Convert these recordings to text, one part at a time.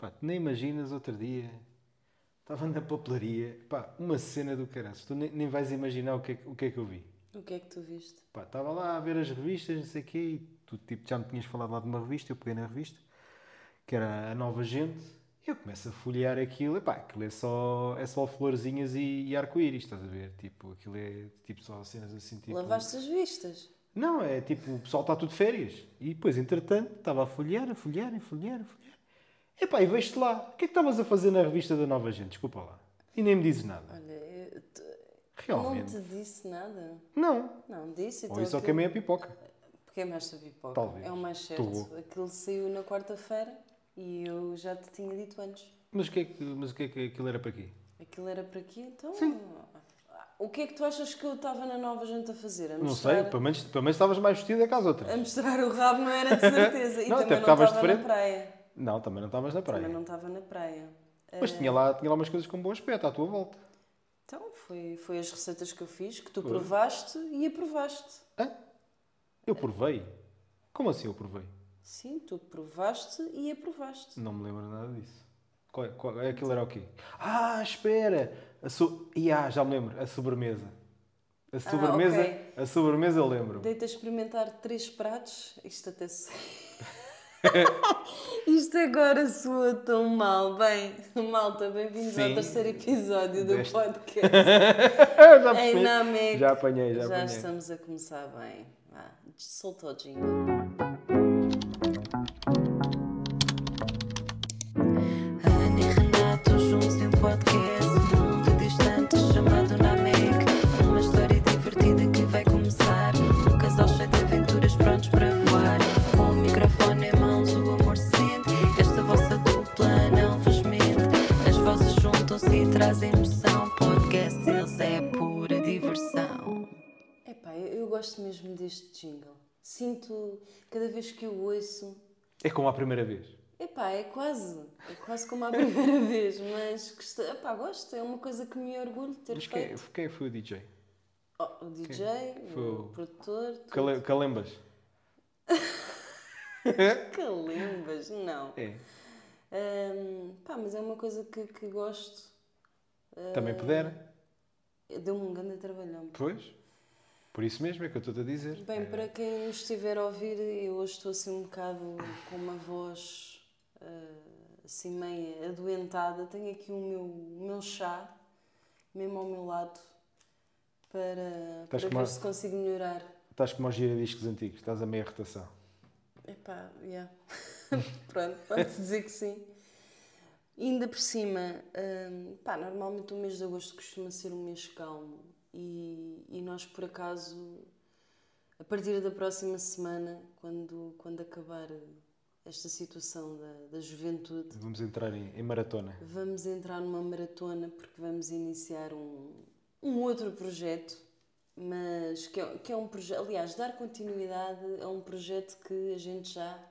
Pá, tu nem imaginas outro dia. Estava na papelaria. Pá, uma cena do caralho. Tu nem, nem vais imaginar o que, é, que- o que é que eu vi. O que é que tu viste? Pá, estava lá a ver as revistas, não sei o quê, e tu tipo, já me tinhas falado lá de uma revista, eu peguei na revista, que era a Nova Gente, e eu começo a folhear aquilo, e pá, aquilo é só, é só florzinhas e, e arco-íris, estás a ver? Tipo, aquilo é tipo só cenas assim, tipo... Lavaste as vistas. Não, é tipo, o pessoal está tudo de férias. E depois, entretanto, estava a folhear, a folhear, a folhear, a folhear. Epá, e vejo-te lá. O que é que estavas a fazer na revista da Nova Gente? Desculpa lá. E nem me dizes nada. Olha, eu te- Realmente. não te disse nada. Não. Não, disse. Ou isso só queimei a pipoca. Queimaste a pipoca. Talvez. É o mais certo. bom. Aquilo saiu na quarta-feira e eu já te tinha dito antes. Mas o que é que, mas que, é que aquilo era para quê? Aquilo era para quê? Então. Sim. O que é que tu achas que eu estava na nova gente a fazer? A Não mostrar, sei, pelo menos, pelo menos estavas mais vestida que as outras. A mostrar o rabo não era de certeza. E Não, até também porque não estava na praia. Não, também não estavas na praia. Também não estava na praia. Mas Eh, tinha lá, tinha lá umas coisas com bom aspecto à tua volta. Então, foi, foi as receitas que eu fiz, que tu Foi. provaste e aprovaste. Hã? Eu provei? Como assim eu provei? Sim, tu provaste e aprovaste. Não me lembro nada disso. Qual, qual, aquilo era o quê? Ah, espera! A so... ah, já me lembro. A sobremesa. A sobremesa, Ah, ok. a sobremesa eu lembro. Deita a experimentar três pratos. Isto até se. Isto agora soa tão mal. Bem, malta, bem-vindos ao terceiro episódio do Deste- podcast. já, Em. Namek. já apanhei, já, Já apanhei. estamos a começar bem. Vá, solta o jingle. Trazem emoção Podcast eles é pura diversão Epá, eu, eu gosto mesmo deste jingle. Sinto, cada vez que eu ouço, É como a primeira vez. epá, é quase, é quase como a primeira vez, mas gosto, epá, gosto, é uma coisa que me orgulho de ter Mas quem, feito. quem foi o DJ? Oh, o DJ, Foi o produtor, tudo. Cale- Calembas? Calimbas, não. É. Ahm, pá, mas é uma coisa que, que gosto. Também pudera. Deu-me um grande trabalhão. Pois. Por isso mesmo é que eu estou a dizer. Bem, É. para quem nos estiver a ouvir, eu hoje estou assim um bocado com uma voz ah, assim meio adoentada. Tenho aqui o meu, o meu chá, mesmo ao meu lado, para, Estás para ver uma- se consigo melhorar. Estás como aos giradiscos antigos, estás a meia rotação. Epá, yeah. Pronto, pode-se dizer que sim. E ainda por cima, hum, pá, normalmente o mês de agosto costuma ser um mês calmo e, e nós, por acaso, a partir da próxima semana, quando, quando acabar esta situação da, da juventude, Vamos entrar em, em maratona. vamos entrar numa maratona porque vamos iniciar um, um outro projeto, mas que é, que é um projeto, aliás, dar continuidade a um projeto que a gente já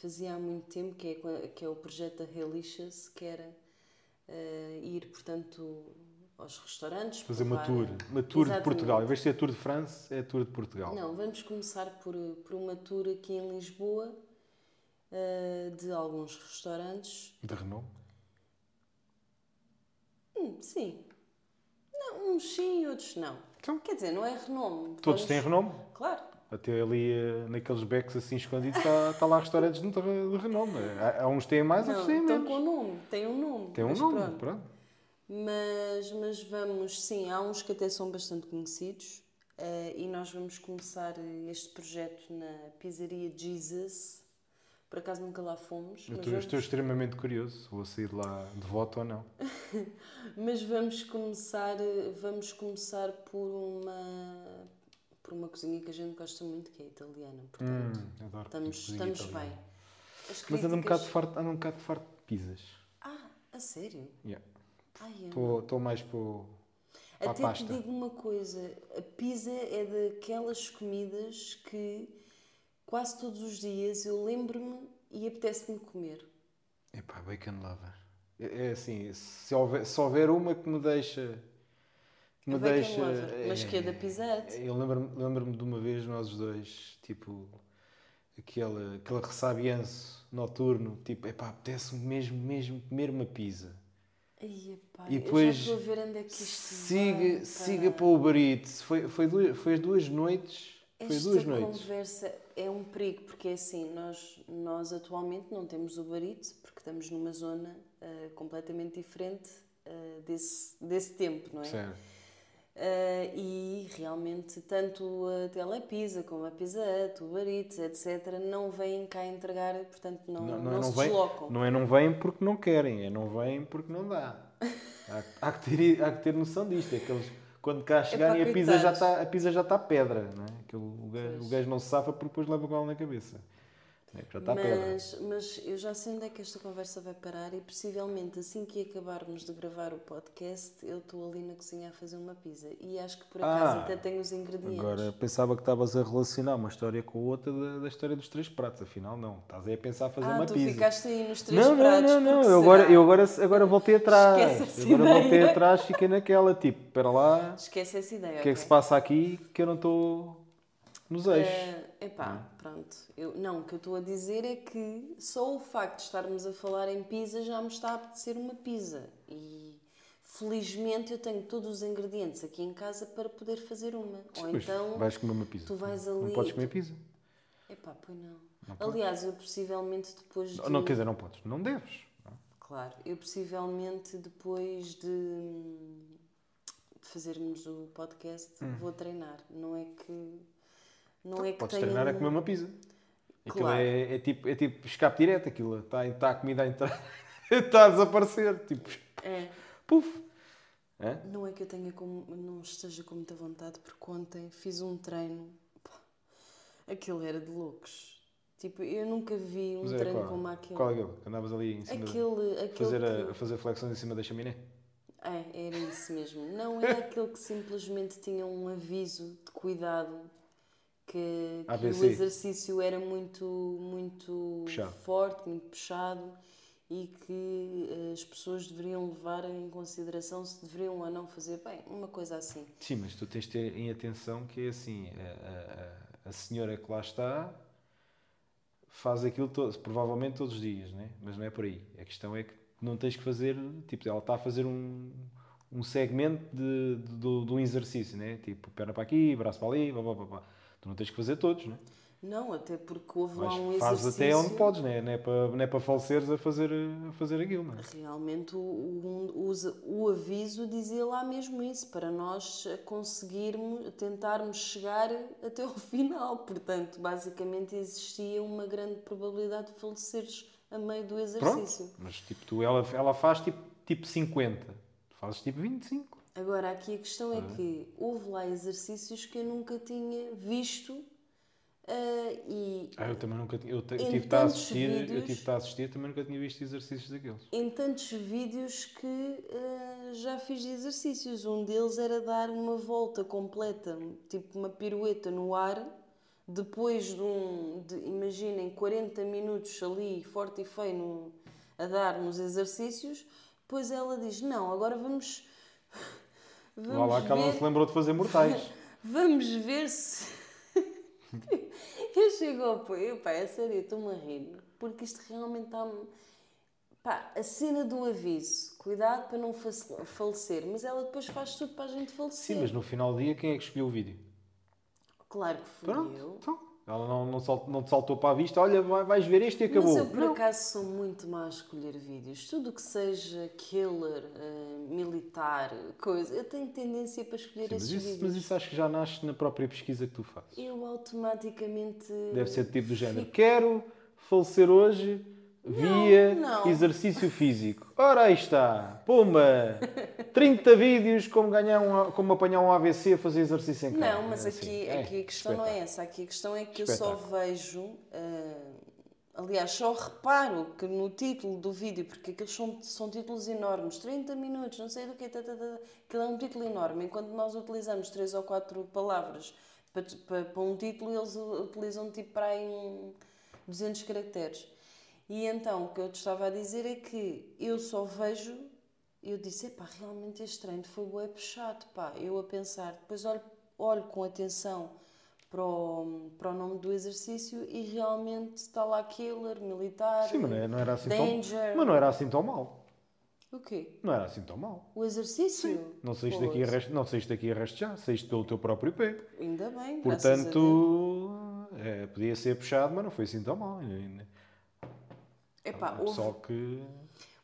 fazia há muito tempo, que é, que é o projeto da Relicious, que era eh, ir, portanto, aos restaurantes. Fazer uma provar- tour. Uma tour de Exatamente. Portugal. Em vez de ser a Tour de France, é a Tour de Portugal. Não, vamos começar por, por uma tour aqui em Lisboa, eh, de alguns restaurantes De renome. Hum, sim. Não, uns sim, outros não. Então? Quer dizer, não é renome. Todos Vamos- têm renome. Claro. Até ali, eh, naqueles becos assim escondidos, está, está lá restaurantes de de renome. Há, há uns que têm mais, outros têm menos. com nome. Tem um nome. Tem um nome, pronto. pronto. Mas, mas vamos, sim, há uns que até são bastante conhecidos. eh, e nós vamos começar este projeto na pizzaria Jesus. Por acaso nunca lá fomos. Eu estou, vamos, estou extremamente curioso. Vou sair de lá de voto ou não. mas vamos começar, eh, vamos começar por uma, por uma cozinha que a gente gosta muito, que é a italiana. Portanto, Hum, adoro Estamos, estamos italiana. bem. As Mas ando um, críticas- bocado farto, ando um bocado farto de pizzas. Ah, a sério? Yeah. Estou mais para, o- para a Até pasta. te digo uma coisa: a pizza é daquelas comidas que quase todos os dias eu lembro-me e apetece-me comer. Epá, bacon lover. É, é assim, se houver, se houver uma que me deixa... Me deixa... lover. Mas que é da Hut? Eu lembro-me lembro de uma vez nós os dois, tipo... aquele, aquele ressabianço noturno, tipo, epá, apetece-me mesmo, mesmo comer uma pizza. Ai, epá, E eu depois já estou a ver onde é que isto siga, vai, pá. siga para o Uber Eats. Foi, foi, duas, foi as duas noites. Foi Esta duas noites. conversa é um perigo, porque é assim, nós, nós atualmente não temos o Barito, porque estamos numa zona ah, completamente diferente ah, desse, desse tempo, não é? Certo. Ah, e realmente tanto a Telepisa como a Pizza Hut, o Baritos, etc., não vêm cá entregar, portanto não, Não, não, não, é não se vem, deslocam. não é não vêm porque não querem, é não vêm porque não dá. Há, há que, ter, há que ter noção disto. É que eles, quando cá chegarem, a pizza, já está, a pizza já está pedra. Não é? Aquele, o, gajo, o gajo não se safa porque depois leva com ela na cabeça. É já está. Mas, mas eu já sei onde é que esta conversa vai parar e possivelmente assim que acabarmos de gravar o podcast, eu estou ali na cozinha a fazer uma pizza. E acho que por acaso Ah, até tenho os ingredientes. Agora pensava que estavas a relacionar uma história com a outra da, da história dos três pratos. Afinal, não. Estás aí a pensar a fazer ah, uma tu pizza. ficaste aí nos três Não, não, pratos. não, não. porque Eu agora, eu agora, agora voltei atrás. Esquece agora voltei atrás, fiquei naquela, tipo, espera lá, Esquece essa ideia. o que é que se passa aqui que eu não estou nos eixos. Uh, epá, pronto. Eu, não, o que eu estou a dizer é que só o facto de estarmos a falar em pizza já me está a apetecer uma pizza. E felizmente eu tenho todos os ingredientes aqui em casa para poder fazer uma. Ou Pois, então, vais comer uma pizza. tu vais Não ali- podes comer pizza. epá, pois não. Aliás, eu possivelmente depois de. Não, não, quer dizer, não podes. Não deves. não. Claro, eu possivelmente depois de, de fazermos o podcast vou treinar. Não é que. Não é que. Podes treinar a comer uma pizza. Aquilo Claro. é, é tipo, é tipo escape direto, aquilo. Está, está a comida a entrar. está a desaparecer. Tipo, É. puf. Hã? Não é que eu tenha com, não esteja com muita vontade, porque ontem fiz um treino. Pá, aquilo era de loucos. Tipo, eu nunca vi um Mas é, treino qual, como aquele. qual é aquele? Que Andavas ali em cima de, Aquele, aquele fazer, a, que- a fazer flexões em cima da chaminé? É, era isso mesmo. Não era aquele que simplesmente tinha um aviso de cuidado que, que o exercício era muito, muito Puxado. forte, muito puxado e que eh, as pessoas deveriam levar em consideração se deveriam ou não fazer bem, uma coisa assim. Sim, mas tu tens de ter em atenção que é assim, a, a- a, a senhora que lá está faz aquilo todo, provavelmente todos os dias, né? mas não é por aí. A questão é que não tens que fazer, tipo, ela está a fazer um, um segmento de, de, do- de um exercício, né? tipo, perna para aqui, braço para ali, blá, blá, blá, blá. Tu não tens que fazer todos, né? Não, até porque houve mas lá um fazes exercício. até onde podes, né? não é para, não é para faleceres a fazer, a fazer aquilo. Não é? Realmente o, o, o- o aviso dizia lá mesmo isso, para nós conseguirmos, tentarmos chegar até ao final. Portanto, basicamente existia uma grande probabilidade de faleceres a meio do exercício. Pronto, mas tipo, tu, ela, ela faz tipo, tipo 50, tu fazes tipo 25. Agora, aqui a questão é que houve lá exercícios que eu nunca tinha visto ah, e Ah, eu também nunca tinha. Eu, eu tive a assistir, eu vídeos- tive de estar a assistir, também nunca tinha visto exercícios daqueles. em tantos vídeos que ah, já fiz exercícios. Um deles era dar uma volta completa, tipo uma pirueta no ar, depois de um, de, imaginem, 40 minutos ali, forte e feio, no- a dar nos exercícios. Depois ela diz: Não, agora vamos. Vá lá Vamos que ela não se lembrou de fazer mortais. vamos ver se. eu chego ao apoio, pá, é sério, eu estou-me a rir, porque isto realmente está-me. Pá, a cena do aviso, cuidado para não falecer, mas ela depois faz tudo para a gente falecer. Sim, mas no final do dia, quem é que escolheu o vídeo? Claro que fui Pronto. eu. Então, ela não, não, sal- não te saltou para a vista, olha, vai- vais ver este e acabou. Mas eu por Não. acaso sou muito má a escolher vídeos. Tudo o que seja killer, eh, militar, coisa, eu tenho tendência para escolher Sim, mas, esses isso, vídeos. mas isso acho que já nasce na própria pesquisa que tu fazes. Eu automaticamente. Deve ser do tipo do género. fico- Quero falecer hoje via não. exercício físico. Ora aí está. Pumba! 30 vídeos como, ganhar um, como apanhar um AVC a fazer exercício em casa. Não, mas É aqui, assim. É, aqui a questão não é espetáculo. essa. Aqui a questão é que eu só Espetáculo. vejo. ah, aliás, só reparo que no título do vídeo, porque aqueles são, são títulos enormes 30 minutos, não sei do que, tá, tá, tá, aquilo é um título enorme. Enquanto nós utilizamos três ou quatro palavras para, para, para um título, eles utilizam tipo para aí um 200 caracteres. E então, o que eu te estava a dizer é que eu só vejo. Eu disse, epá, realmente este treino foi bué puxado, pá. Eu a pensar, depois olho, olho com atenção para o, para o nome do exercício e realmente está lá killer, militar, Sim, mas não, é- era assim tão... danger. Mas não era assim tão mal. O quê? Não era assim tão mal. O exercício? Não saíste daqui a resto, não saíste daqui a resto já, saíste pelo teu próprio pé. Ainda bem. Portanto, é, podia ser puxado, mas não foi assim tão mal. Epá, Há houve, pessoal que.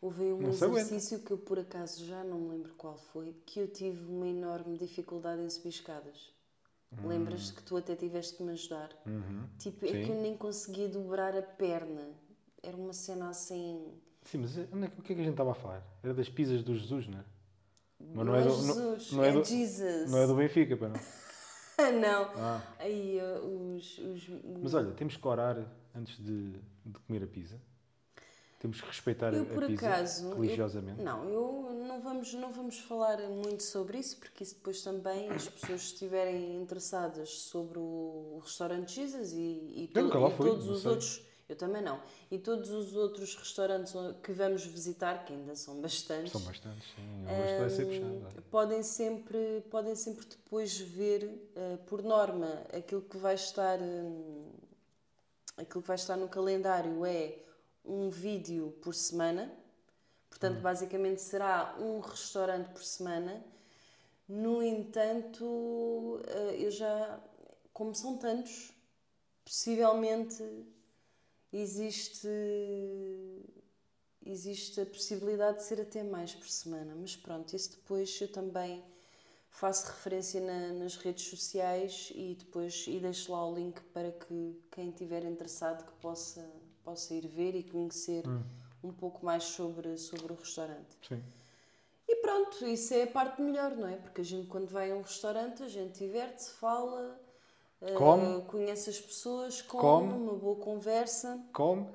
houve um não exercício que eu por acaso já não me lembro qual foi, que eu tive uma enorme dificuldade em subir escadas. Lembras-te que tu até tiveste que me ajudar? Tipo, é Hum. Sim. que eu nem conseguia dobrar a perna. Era uma cena assim. Sim, mas onde é o que é que a gente estava a falar? Era das pizzas do Jesus, não é? Mas Não, é Jesus, não é é do, Jesus. não é do Benfica, pá, não. não. Ah. Aí uh, os, os- Mas olha, temos que orar antes de, de comer a pizza. Temos que respeitar Eu, a por pizza acaso, religiosamente. eu- não, eu não vamos, não vamos falar muito sobre isso, porque isso depois também as pessoas que estiverem interessadas sobre o restaurante Jesus e, e, to- e fui, todos os sei. outros, eu também não, e todos os outros restaurantes que vamos visitar, que ainda são bastantes, São bastantes, sim. Hoje vai ser puxado. olha. podem sempre, podem sempre depois ver, eh, por norma, aquilo que vai estar, hum, aquilo que vai estar no calendário é um vídeo por semana. Portanto, basicamente será um restaurante por semana. No entanto, eh, eu já, como são tantos, possivelmente existe existe a possibilidade de ser até mais por semana, mas pronto, isso depois eu também faço referência na- nas redes sociais e depois e deixo lá o link para que quem estiver interessado que possa, possa ir ver e conhecer um pouco mais sobre, sobre o restaurante. Sim. E pronto, isso é a parte melhor, não é? Porque a gente quando vai a um restaurante, a gente diverte-se, fala, eh, Come. conhece as pessoas, come, Come. uma boa conversa. Come.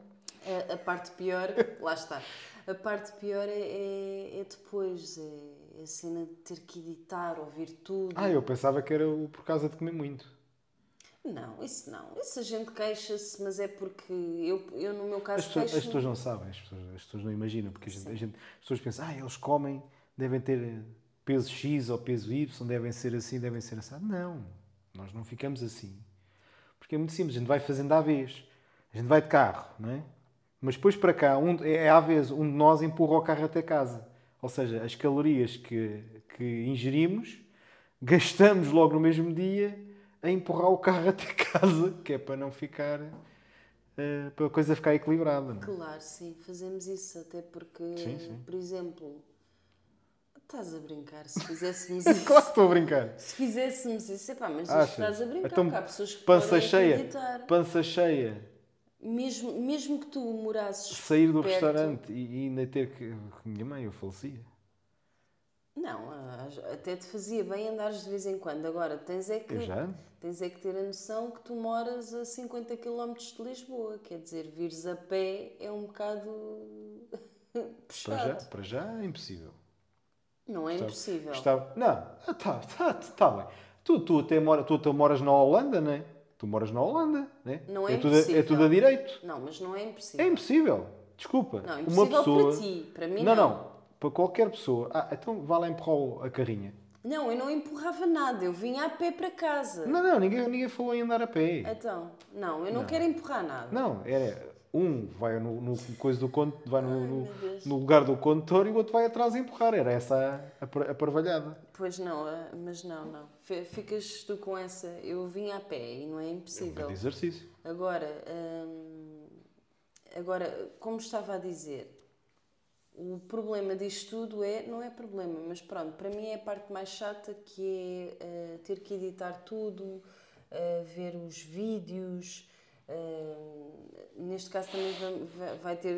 A, a parte pior, lá está. A parte pior é, é, é depois, é a cena de ter que editar, ouvir tudo. Ah, eu pensava que era por causa de comer muito. Não, isso não. Isso a gente queixa-se, mas é porque eu, eu no meu caso As pessoas, as pessoas não sabem, as pessoas, as pessoas não imaginam, porque a gente, a gente- as pessoas pensam, ah, eles comem, devem ter peso X ou peso Y, devem ser assim, devem ser assim. Não, nós não ficamos assim. Porque é muito simples, a gente vai fazendo à vez. A gente vai de carro, não é? Mas depois para cá, um, é à vez, um de nós empurra o carro até casa. Ou seja, as calorias que, que ingerimos, gastamos logo no mesmo dia a empurrar o carro até casa, que é para não ficar eh, para a coisa ficar equilibrada. não é? Claro, sim, fazemos isso, até porque, Sim, sim. por exemplo, estás a brincar, se fizéssemos isso. Claro que estou a brincar. Se fizéssemos isso, epá, mas Achas? estás a brincar, Então, porque há pessoas que Pança cheia, acreditar. pança cheia, Mesmo, mesmo que tu morasses sair do perto- restaurante e, e ainda ter que. Minha mãe, eu falecia. Não, até te fazia bem andares de vez em quando. Agora, tens é que, tens é que ter a noção que tu moras a 50 km de Lisboa. Quer dizer, vires a pé é um bocado Para já, puxado. para já é impossível. Não é impossível. Não, está tá, tá bem. Tu, tu, até mora, tu até moras na Holanda, não é? Tu moras na Holanda, não é? Não é tudo, é impossível. tudo a direito. Não, mas não é impossível. É impossível. Desculpa. Não, Uma impossível pessoa. para ti. Para mim, não, não. não. Para qualquer pessoa. Ah, então vá lá empurrar a carrinha. Não, eu não empurrava nada. Eu vinha a pé para casa. Não, não, ninguém, ninguém falou em andar a pé. Então, não, eu não, quero empurrar nada. Não, era um vai no, no coisa do conto, vai no, no- meu Deus. no lugar do condutor e o outro vai atrás a empurrar. Era essa a, par- a parvalhada. Pois não, ah, mas não, não. Ficas tu com essa. Eu vinha a pé e não é É um impossível. exercício. Agora, hum, agora, como estava a dizer, o problema disto tudo é, não é problema, mas pronto, para mim é a parte mais chata que é eh, ter que editar tudo, eh, ver os vídeos. eh, neste caso também vam- va- vai ter,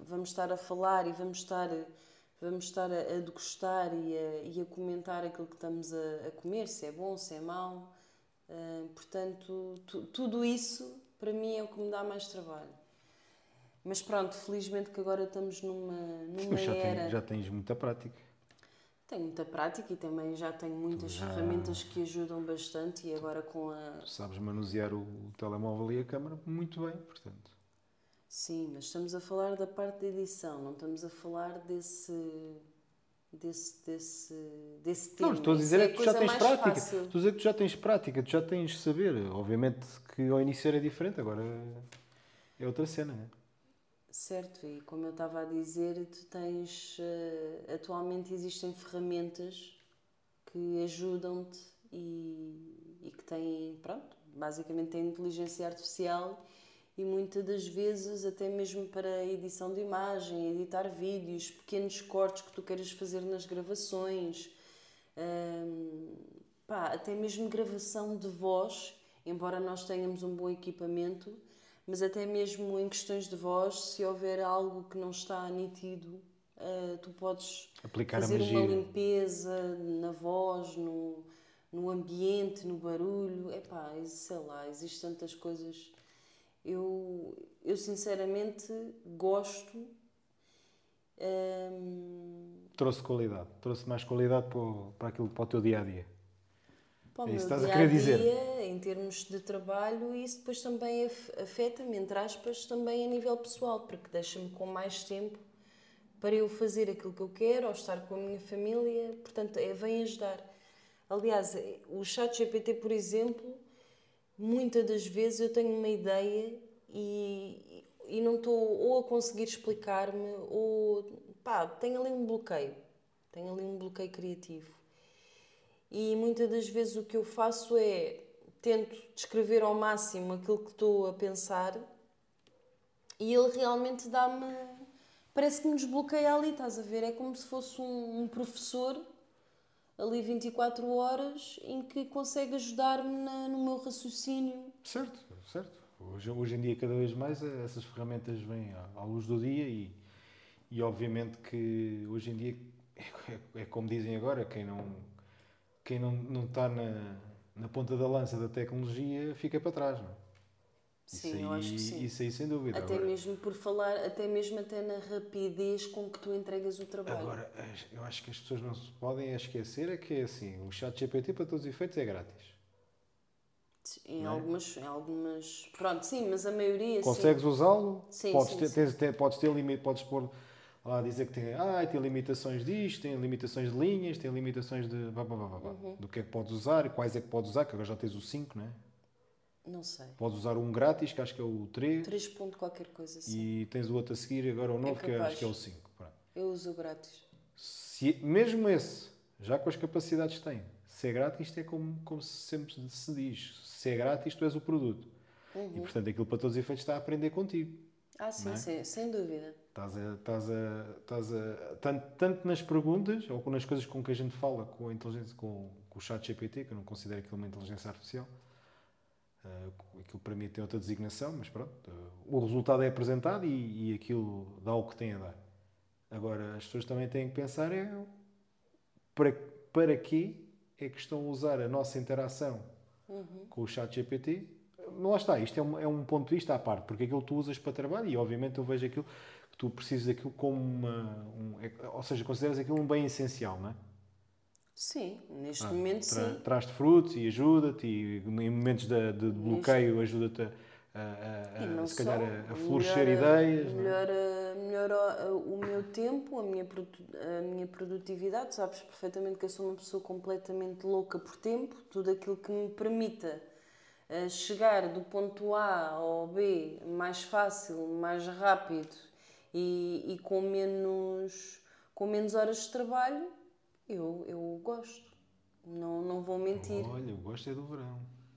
vamos estar a falar e vamos estar, vamos estar a, a degustar e a, e a comentar aquilo que estamos a, a comer, se é bom, se é mau. Uh, portanto, tu- tudo isso para mim é o que me dá mais trabalho. Mas pronto, felizmente que agora estamos numa, numa já, era. tem- já tens muita prática. Tenho muita prática e também já tenho muitas Já- ferramentas que ajudam bastante e agora com a. Tu sabes manusear o telemóvel e a câmara muito bem, portanto. Sim, mas estamos a falar da parte da edição, não estamos a falar desse desse, desse, desse tema. Não, estou a dizer é a que tu já tens prática. fácil. Estou a dizer que tu já tens prática, tu já tens saber. Obviamente que ao início era diferente, agora é outra cena, né? Certo, e como eu estava a dizer, tu tens. eh, atualmente existem ferramentas que ajudam-te e, e que têm, pronto, basicamente têm inteligência artificial e muitas das vezes, até mesmo para edição de imagem, editar vídeos, pequenos cortes que tu queiras fazer nas gravações, hum, pá, até mesmo gravação de voz, embora nós tenhamos um bom equipamento, mas até mesmo em questões de voz, se houver algo que não está nítido, ah, tu podes Aplicar fazer uma limpeza na voz, no, no ambiente, no barulho. Epá, sei lá, existem tantas coisas. Eu, eu sinceramente gosto. hum, Trouxe qualidade, trouxe mais qualidade para, o- para aquilo, para o teu dia a dia. Para o É isso que estás a dia querer a dizer. dia, em termos de trabalho, e isso depois também af- afeta-me, entre aspas, também a nível pessoal, porque deixa-me com mais tempo para eu fazer aquilo que eu quero, ou estar com a minha família, portanto, é, vem ajudar. Aliás, eh, o chat GPT, por exemplo, muitas das vezes eu tenho uma ideia e, e não estou ou a conseguir explicar-me, ou pá, tenho ali um bloqueio, tenho ali um bloqueio criativo. E muitas das vezes o que eu faço é tento descrever ao máximo aquilo que estou a pensar e ele realmente dá-me. Parece que me desbloqueia ali, estás a ver? É como se fosse um, um professor ali 24 horas em que consegue ajudar-me no meu raciocínio. Certo, certo. Hoje, hoje em dia, cada vez mais, eh, essas ferramentas vêm à, à luz do dia e, e, obviamente, que hoje em dia, é, é- é como dizem agora, quem não, quem não, não está na, na ponta da lança da tecnologia fica para trás, não é? Sim, isso eu aí, acho que sim. Isso aí, sem dúvida. Até Agora- mesmo por falar, até mesmo até na rapidez com que tu entregas o trabalho. Agora, eu acho que as pessoas não se podem esquecer é que é assim, o chat GPT para todos os efeitos é grátis. em não é? algumas, em algumas. Pronto, sim, mas a maioria. Consegues usá-lo, Sim, podes, sim, ter, sim. tens- ter- podes ter limite, podes pôr lá dizer que tem, ah, tem limitações disto, tem limitações de linhas, tem limitações de blá, blá, blá, blá, Uhum. do que é que podes usar, quais é que podes usar, que agora já tens o 5, né? Não sei. Podes usar um grátis, que acho que é o 3, 3 ponto qualquer coisa assim. e tens o outro a seguir, agora o novo, que capaz. acho que é o 5. Pronto. Eu uso o grátis. Se, mesmo esse, já com as capacidades que tem, se é grátis, isto é como, como sempre se diz. Se é grátis, tu és o produto. Uhum. E portanto aquilo para todos os efeitos está a aprender contigo. Ah, sim, Não é? sim, sem dúvida. Estás a, estás a, estás a tanto, tanto nas perguntas ou nas coisas com que a gente fala com a inteligência, com, com o chat GPT, que eu não considero aquilo uma inteligência artificial. Uh, aquilo para mim tem outra designação, mas pronto. uh, o resultado é apresentado e, e aquilo dá o que tem a dar. Agora, as pessoas também têm que pensar é para, para quê é que estão a usar a nossa interação com o chat GPT? Lá está, isto é um, é um ponto de vista à parte, porque aquilo tu usas para trabalho e obviamente eu vejo aquilo tu precisas daquilo como uma. Um, é- ou seja, consideras aquilo um bem essencial, não é? Sim, neste Ah, momento tra- sim. Traz-te frutos e ajuda-te, e em momentos de, de bloqueio ajuda-te a, a- a- se calhar a, a florescer melhora- ideias. não é? Melhora, melhora o meu tempo, a minha, a minha produtividade. Sabes perfeitamente que eu sou uma pessoa completamente louca por tempo. Tudo aquilo que me permita eh, chegar do ponto A ao B mais fácil, mais rápido e, e com, menos, com menos horas de trabalho, eu, eu gosto. Não, não vou mentir. Olha, eu gosto é do verão.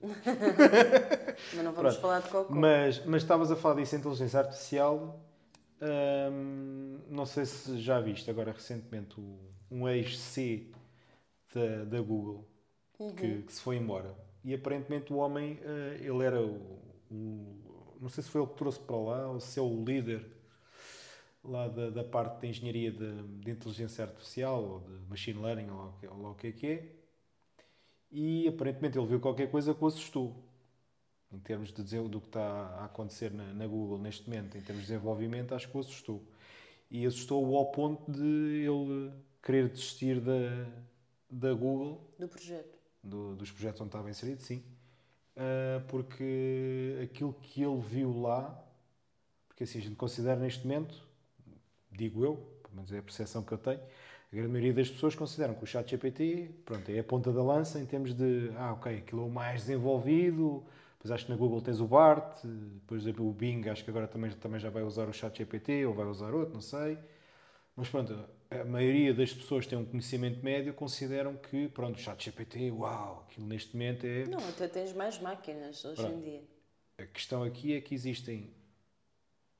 Mas não vamos Pronto. falar de cocô. Mas, mas estavas a falar disso, inteligência artificial. hum, não sei se já viste agora recentemente o- um ex-C da, da Google que, que se foi embora. E aparentemente o homem, eh, ele era o, o- Não sei se foi ele que trouxe para lá ou se é o líder lá da, da parte de engenharia de, de inteligência artificial ou de machine learning ou, lá o que- ou lá o que é que é. E aparentemente ele viu qualquer coisa que o assustou em termos de dizer do que está a acontecer na, na Google neste momento, em termos de desenvolvimento, acho que o assustou. E assustou-o ao ponto de ele querer desistir da, da Google, Do projeto. do- dos projetos onde estava inserido, sim, Ah, porque aquilo que ele viu lá, porque assim a gente considera neste momento, digo eu, pelo menos é a percepção que eu tenho, A grande maioria das pessoas consideram que o chat GPT pronto, é a ponta da lança em termos de, ah, ok, aquilo é o mais desenvolvido, depois acho que na Google tens o BART, depois o Bing acho que agora também, também já vai usar o chat GPT ou vai usar outro, não sei. Mas pronto, a maioria das pessoas que têm um conhecimento médio consideram que, pronto, o chat GPT, uau, aquilo neste momento é... Não, até tens mais máquinas hoje Pronto. em dia. A questão aqui é que existem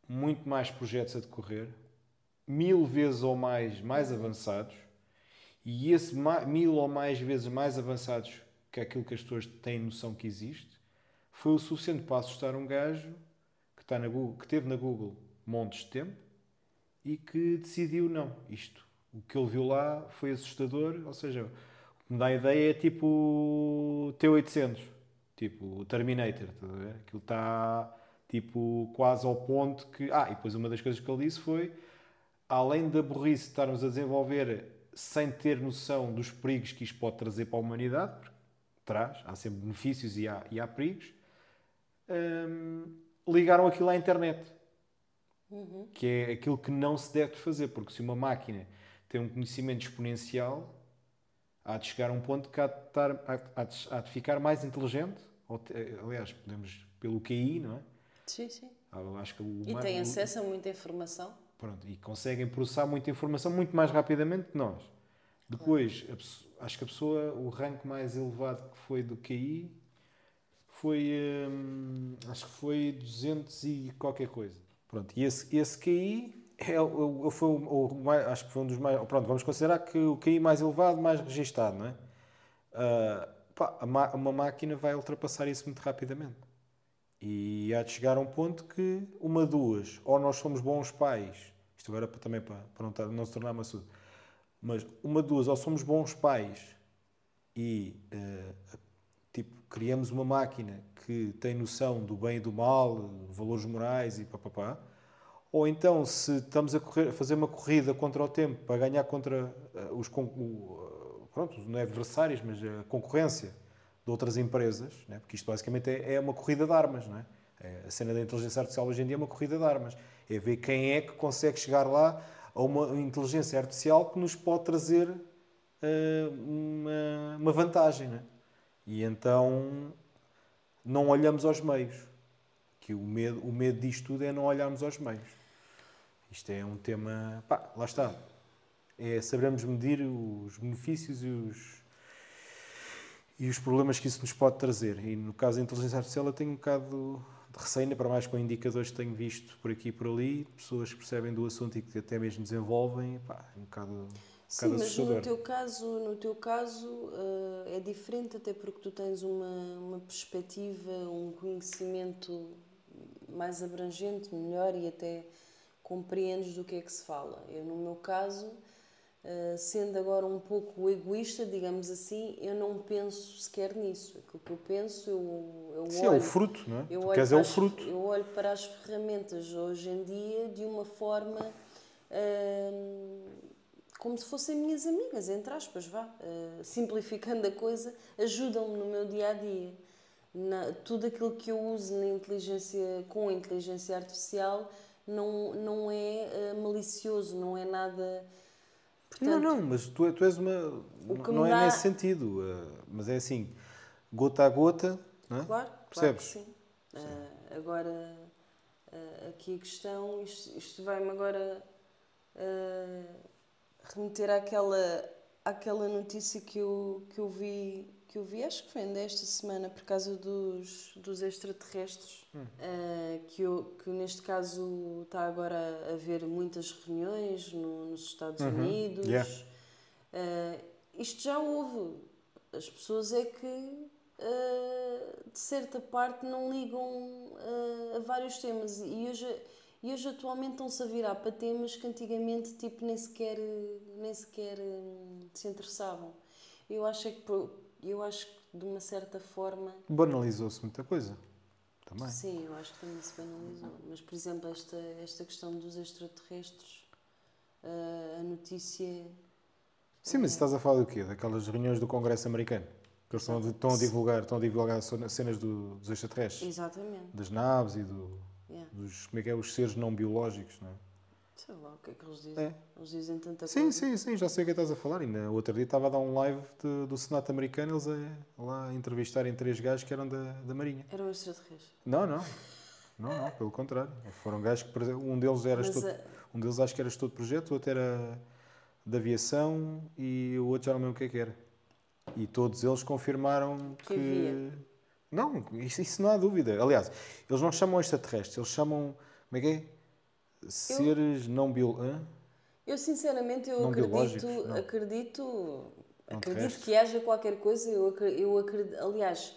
muito mais projetos a decorrer, mil vezes ou mais mais avançados, e esse mil ou mais vezes mais avançados que aquilo que as pessoas têm noção que existe, foi o suficiente para assustar um gajo que, está na Google, que teve na Google montes de tempo e que decidiu não, isto. O que ele viu lá foi assustador, ou seja, o que me dá a ideia é tipo o T800, tipo Terminator, estás a ver? Aquilo está tipo quase ao ponto que... Ah, e depois uma das coisas que ele disse foi, além da burrice de estarmos a desenvolver sem ter noção dos perigos que isto pode trazer para a humanidade, porque traz, há sempre benefícios e há, e há perigos, hum, ligaram aquilo à internet que é aquilo que não se deve fazer, porque se uma máquina tem um conhecimento exponencial, há de chegar a um ponto que há de, estar, há, de, há de ficar mais inteligente, aliás, podemos pelo QI, não é? Sim, sim. Ah, Acho que o E tem o- acesso a muita informação. Pronto, e conseguem processar muita informação muito mais rapidamente que nós. Depois, a acho que a pessoa, o rank mais elevado que foi do QI foi, hum, acho que foi 200 e qualquer coisa. Pronto, e esse, esse QI é, foi o, o acho que foi um dos mais, pronto, vamos considerar que o QI mais elevado, mais registado, não é? Ah, pá, uma máquina vai ultrapassar isso muito rapidamente. E há de chegar a um ponto que, uma, duas, ou nós somos bons pais, isto agora também para, para não, estar- não se tornar maçudo, mas uma, duas, ou somos bons pais e eh, tipo, criamos uma máquina que tem noção do bem e do mal, valores morais e papapá, ou então se estamos a, correr, a fazer uma corrida contra o tempo para ganhar contra eh, os eh, pronto, não é adversários, mas a concorrência de outras empresas, né? porque isto basicamente é, é uma corrida de armas. Não é? É, a cena da inteligência artificial hoje em dia é uma corrida de armas. É ver quem é que consegue chegar lá a uma inteligência artificial que nos pode trazer eh, uma, uma vantagem. Não é? E então não olhamos aos meios. Que o medo, o medo disto tudo é não olharmos aos meios. Isto é um tema. Pá, lá está. É sabermos medir os benefícios e os, e os problemas que isso nos pode trazer. E no caso da inteligência artificial, eu tenho um bocado de receio, ainda para mais com indicadores que tenho visto por aqui e por ali, pessoas que percebem do assunto e que até mesmo desenvolvem. Pá, é um bocado, um Sim, bocado mas assustador. no teu caso, no teu caso eh, é diferente até porque tu tens uma, uma perspectiva, um conhecimento mais abrangente, melhor e até compreendes do que é que se fala. Eu, no meu caso, eh, sendo agora um pouco egoísta, digamos assim, eu não penso sequer nisso. Aquilo que eu penso, eu, eu Sim, é olho... o fruto, não é? Eu olho, é para o as- fruto. eu olho para as ferramentas hoje em dia de uma forma como se fossem minhas amigas, entre aspas, vá. Uh, simplificando a coisa, ajudam-me no meu dia a dia. Na- tudo aquilo que eu uso na inteligência, com inteligência artificial não, não é uh, malicioso, não é nada. Não, não, mas tu, tu és uma. Não é dá- nesse sentido. eh, mas é assim, gota a gota, não é? Claro, claro Percebes? que sim. Ah, agora, ah, aqui a questão, isto, isto vai-me agora ah, remeter àquela, àquela notícia que eu, que, eu vi, que eu vi, acho que foi ainda esta semana, por causa dos, dos extraterrestres, Hum. ah, que, eu, que neste caso está agora a haver muitas reuniões no- nos Estados Unidos. Uhum. Yeah. Ah, isto já houve. As pessoas é que, ah, de certa parte, não ligam a vários temas. E hoje, e hoje atualmente estão-se a virar para temas que antigamente tipo, nem sequer, nem sequer hum, se interessavam. Eu acho, é que, pro- eu acho que, de uma certa forma, Banalizou-se muita coisa. Também. sim, eu acho que também se banalizou. Mas, por exemplo, esta, esta questão dos extraterrestres, ah, a notícia Sim, mas estás a falar do quê? Daquelas reuniões do Congresso americano? Que eles estão, a- estão a divulgar, estão a divulgar cenas do- dos extraterrestres, Exatamente. das naves e do- Yeah. dos, como é que é, os seres não biológicos, não é? Sei lá o que é que eles dizem. É. Eles dizem tanta Sim, coisa. sim, sim, já sei o que estás a falar. No outro dia estava a dar um live de- do Senado americano, eles a, lá a entrevistarem três gajos que eram da, da Marinha. Era um extraterrestre. Não, não. Não, não, pelo contrário. Foram gajos que, um deles era Mas, estudo, eh, um deles acho que era estudo de projeto, o outro era de aviação e o outro já não lembro o que é que era. E todos eles confirmaram Que que. havia. Não, isso, isso não há dúvida. Aliás, eles não chamam extraterrestres, eles chamam. Como é que é? Seres não bio. hã? Eu sinceramente eu Não acredito, não. acredito, acredito terrestres. que haja qualquer coisa. Eu, eu acredito, aliás,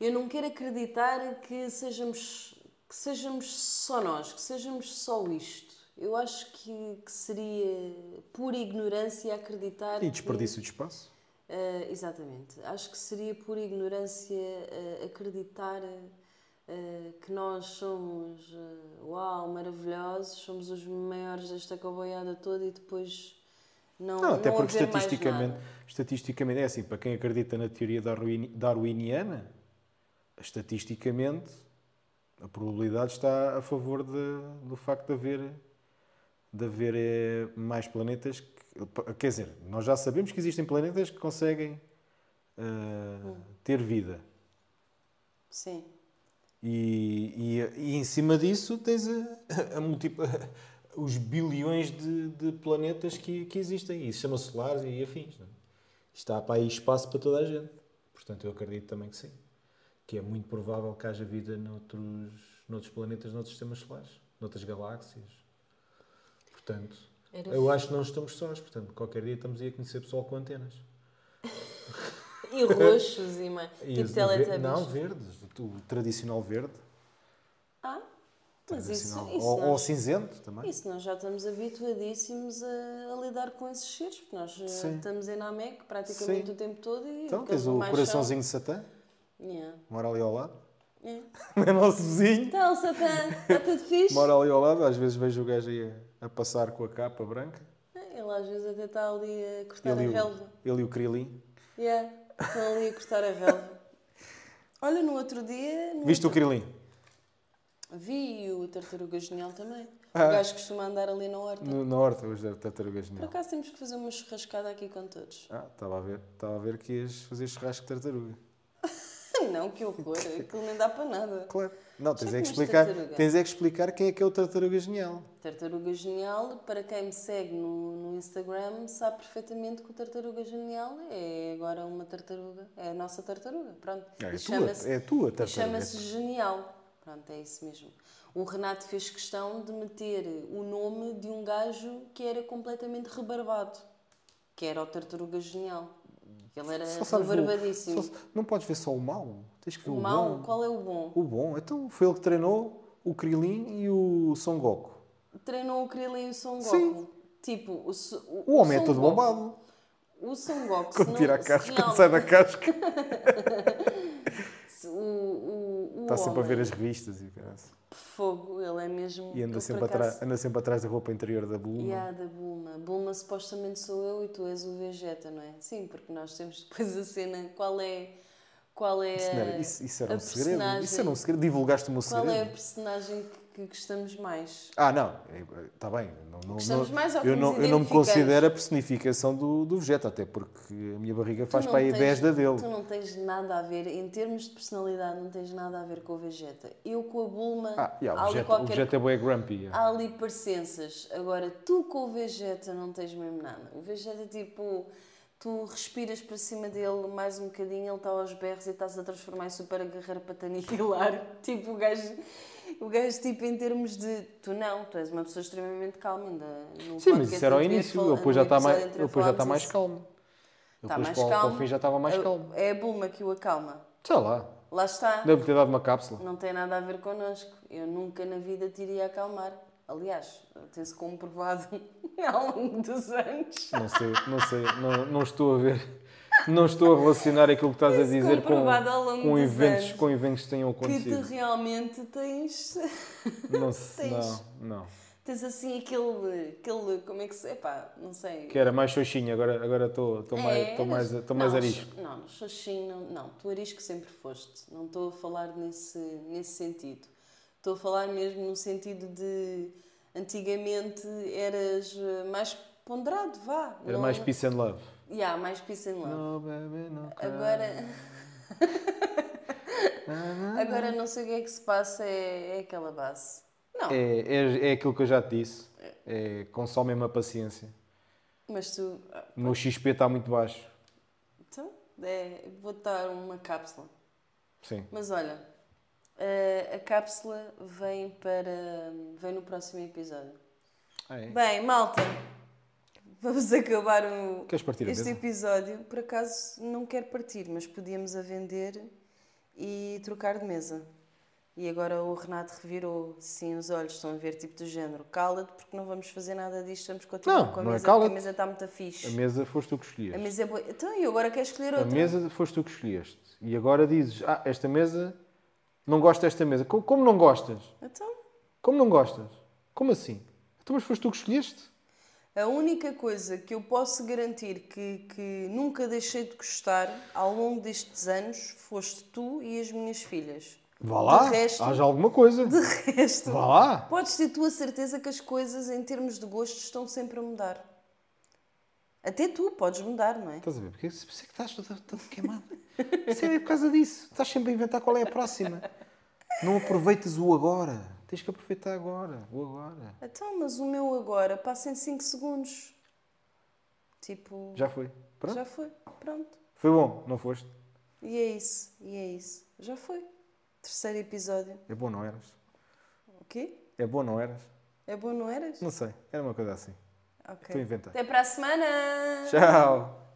eu não quero acreditar que sejamos que sejamos só nós, que sejamos só isto. Eu acho que, que seria pura ignorância acreditar E que- desperdício de espaço. Uh, exatamente. Acho que seria por ignorância uh, acreditar uh, que nós somos, uh, uau, maravilhosos, somos os maiores desta coboiada toda e depois não, Não, até não porque estatisticamente, estatisticamente é assim, para quem acredita na teoria darwini- darwiniana, estatisticamente a probabilidade está a favor de- do facto de haver, de haver eh, mais planetas. Que, quer dizer, nós já sabemos que existem planetas que conseguem eh, Hum. ter vida. Sim. E, e, e em cima disso tens a, a multipla- os bilhões de, de planetas que, que existem. Isso chama solares e afins. Não é? Está para aí espaço para toda a gente. Portanto, eu acredito também que sim. Que é muito provável que haja vida noutros, noutros planetas, noutros sistemas solares, noutras galáxias. Portanto, Era eu acho que não estamos sós. Portanto, qualquer dia estamos aí a conhecer pessoal com antenas. E roxos e mais. E tipo Teletubbies. Não, verdes. O tradicional verde. Ah, mas isso, isso, ou, ou nós, cinzento também. isso nós já estamos habituadíssimos a, a lidar com esses seres, porque nós uh, Sim. estamos em Namek praticamente Sim. o tempo todo e Então, tens o coraçãozinho de Satã, Yeah. mora ali ao lado. Yeah. É nosso vizinho. Então, Satã, está tudo fixe? Mora ali ao lado, às vezes vejo o gajo aí a, a passar com a capa branca. Ele às vezes até está ali a cortar Ele, a relva. o, ele e o Krilin. Yeah, estão ali a cortar a relva. Olha, no outro dia. no Viste o outro- Krilin? Vi o Tartaruga Genial também. Ah. O gajo costuma andar ali na horta. No- Na horta, hoje tartaruga Por genial. acaso temos que fazer uma churrascada aqui com todos. Ah, estava a ver. Estava a ver que ias fazer churrasco de tartaruga. Não, que horror, aquilo nem dá para nada. Claro. Não, tens Já é, que explicar, tartaruga? tens é que explicar quem é que é o tartaruga genial. Tartaruga Genial, para quem me segue no, no Instagram, sabe perfeitamente que o Tartaruga Genial é agora uma tartaruga. É a nossa tartaruga, pronto. É a E tua, é tua tartaruga. Chama-se Genial. Pronto, é isso mesmo. O Renato fez questão de meter o nome de um gajo que era completamente rebarbado, que era o Tartaruga Genial. Ele era o- rebarbadíssimo. não podes ver só o mau. Tens que ver O o, mau, bom. qual é o bom? O bom. Então foi ele que treinou o Krilin e o Son Goku. Treinou o Krillin e o Son Goku. Sim. Tipo, o, Su- O homem é todo Goku- bombado. O Son Goku. Quando tira a casca, sai da casca. O, o, Está sempre a ver as revistas e caralho. Fogo, ele é mesmo. E anda eu, sempre, acaso- anda sempre atrás da roupa interior da Bulma. A da Bulma. Bulma supostamente sou eu e tu és o Vegeta, não é? Sim, porque nós temos depois a cena. Qual é. Qual é Isso, era, isso, isso era um segredo. Isso era um segredo. Divulgaste o meu Qual segredo. é a personagem que, que gostamos mais? Ah, não. Está bem. Não, não, Gostamos não- mais ou eu, não, eu não me considero a personificação do, do Vegeta, até porque a minha barriga faz para aí tens- 10 da dele. Tu não tens nada a ver, em termos de personalidade, não tens nada a ver com o Vegeta. Eu com a Bulma, Ah, yeah, o, Vegeta, o qualquer Vegeta é bué grumpy. yeah. Há ali parecenças. Agora, tu com o Vegeta não tens mesmo nada. O Vegeta, tipo, tu respiras para cima dele mais um bocadinho, ele está aos berros e estás a transformar em super te aniquilar. tipo, o gajo, o gajo, tipo, em termos de. Tu não, tu és uma pessoa extremamente calma. Ainda no Sim, mas isso era ao início. Ele depois já está mais, depois já está mais calmo. Está mais para, calmo. o fim já estava mais É- calmo. É a Bulma que o acalma. Sei lá. Lá está. Deve ter dado uma cápsula. Não tem nada a ver connosco. Eu nunca na vida te iria acalmar. Aliás, tem-se comprovado ao longo dos anos. Não sei, não sei, não, não estou a ver. Não estou a relacionar aquilo que estás a dizer com, com, eventos, anos com eventos que tenham Que tu acontecido. realmente tens, Não, se- tens- não, não. tens assim aquele, aquele. Como é que se. Epá, não sei. Que era mais xoxinha, agora agora estou estou mais, É, estou mais, estou mais arisco. Não, Xoxinho, não, não. Tu arisco sempre foste. Não estou a falar nesse, nesse sentido. Estou a falar mesmo no sentido de Antigamente eras eh, mais ponderado, vá. Era Não- mais peace and love. Yeah, mais peace and love. No, baby, no. Agora, agora não sei o que é que se passa, é, é aquela base. Não, É, é, é aquilo que eu já te disse. É, consome-me a paciência. mas tu. ah, O meu XP está muito baixo. Então, é, vou-te dar uma cápsula. Sim. Mas olha, a, a cápsula vem para. vem no próximo episódio. Ah, é? Bem, malta, vamos acabar o, Queres a este episódio. Por acaso não quero partir, mas podíamos a vender e trocar de mesa. E agora o Renato revirou sim os olhos, estão a ver tipo do género. Cala-te, porque não vamos fazer nada disto, vamos continuar Não, com a não é mesa, porque a mesa está muito fixe. A mesa foste tu que escolheste. A mesa é boa. Então, e agora quero escolher A outra. mesa foste tu que escolheste. E agora dizes, ah, esta mesa, não gosto desta mesa. Co- Como, não gostas? Então, Como não gostas? Como assim? Então, mas foste tu que escolheste? A única coisa que eu posso garantir que, que nunca deixei de gostar ao longo destes anos foste tu e as minhas filhas. Vá lá, De resto, haja alguma coisa. de resto Vá lá. podes ter tu a certeza que as coisas em termos de gosto estão sempre a mudar. Até tu podes mudar, não é? Estás a ver? Porque isso é que estás toda, toda queimada. Isso é por causa disso. Estás sempre a inventar qual é a próxima. Não aproveitas o agora. Tens que aproveitar agora. O agora. Então, mas o meu agora passa em 5 segundos. Tipo, Já foi. Pronto. já foi. Pronto. Foi bom, não foste? E é isso. E é isso. Já foi. Terceiro episódio. É bom, não eras? O quê? É bom, não eras? É bom, não eras? Não sei. Era uma coisa assim. Ok. Estou a inventar. Até para a semana! Tchau.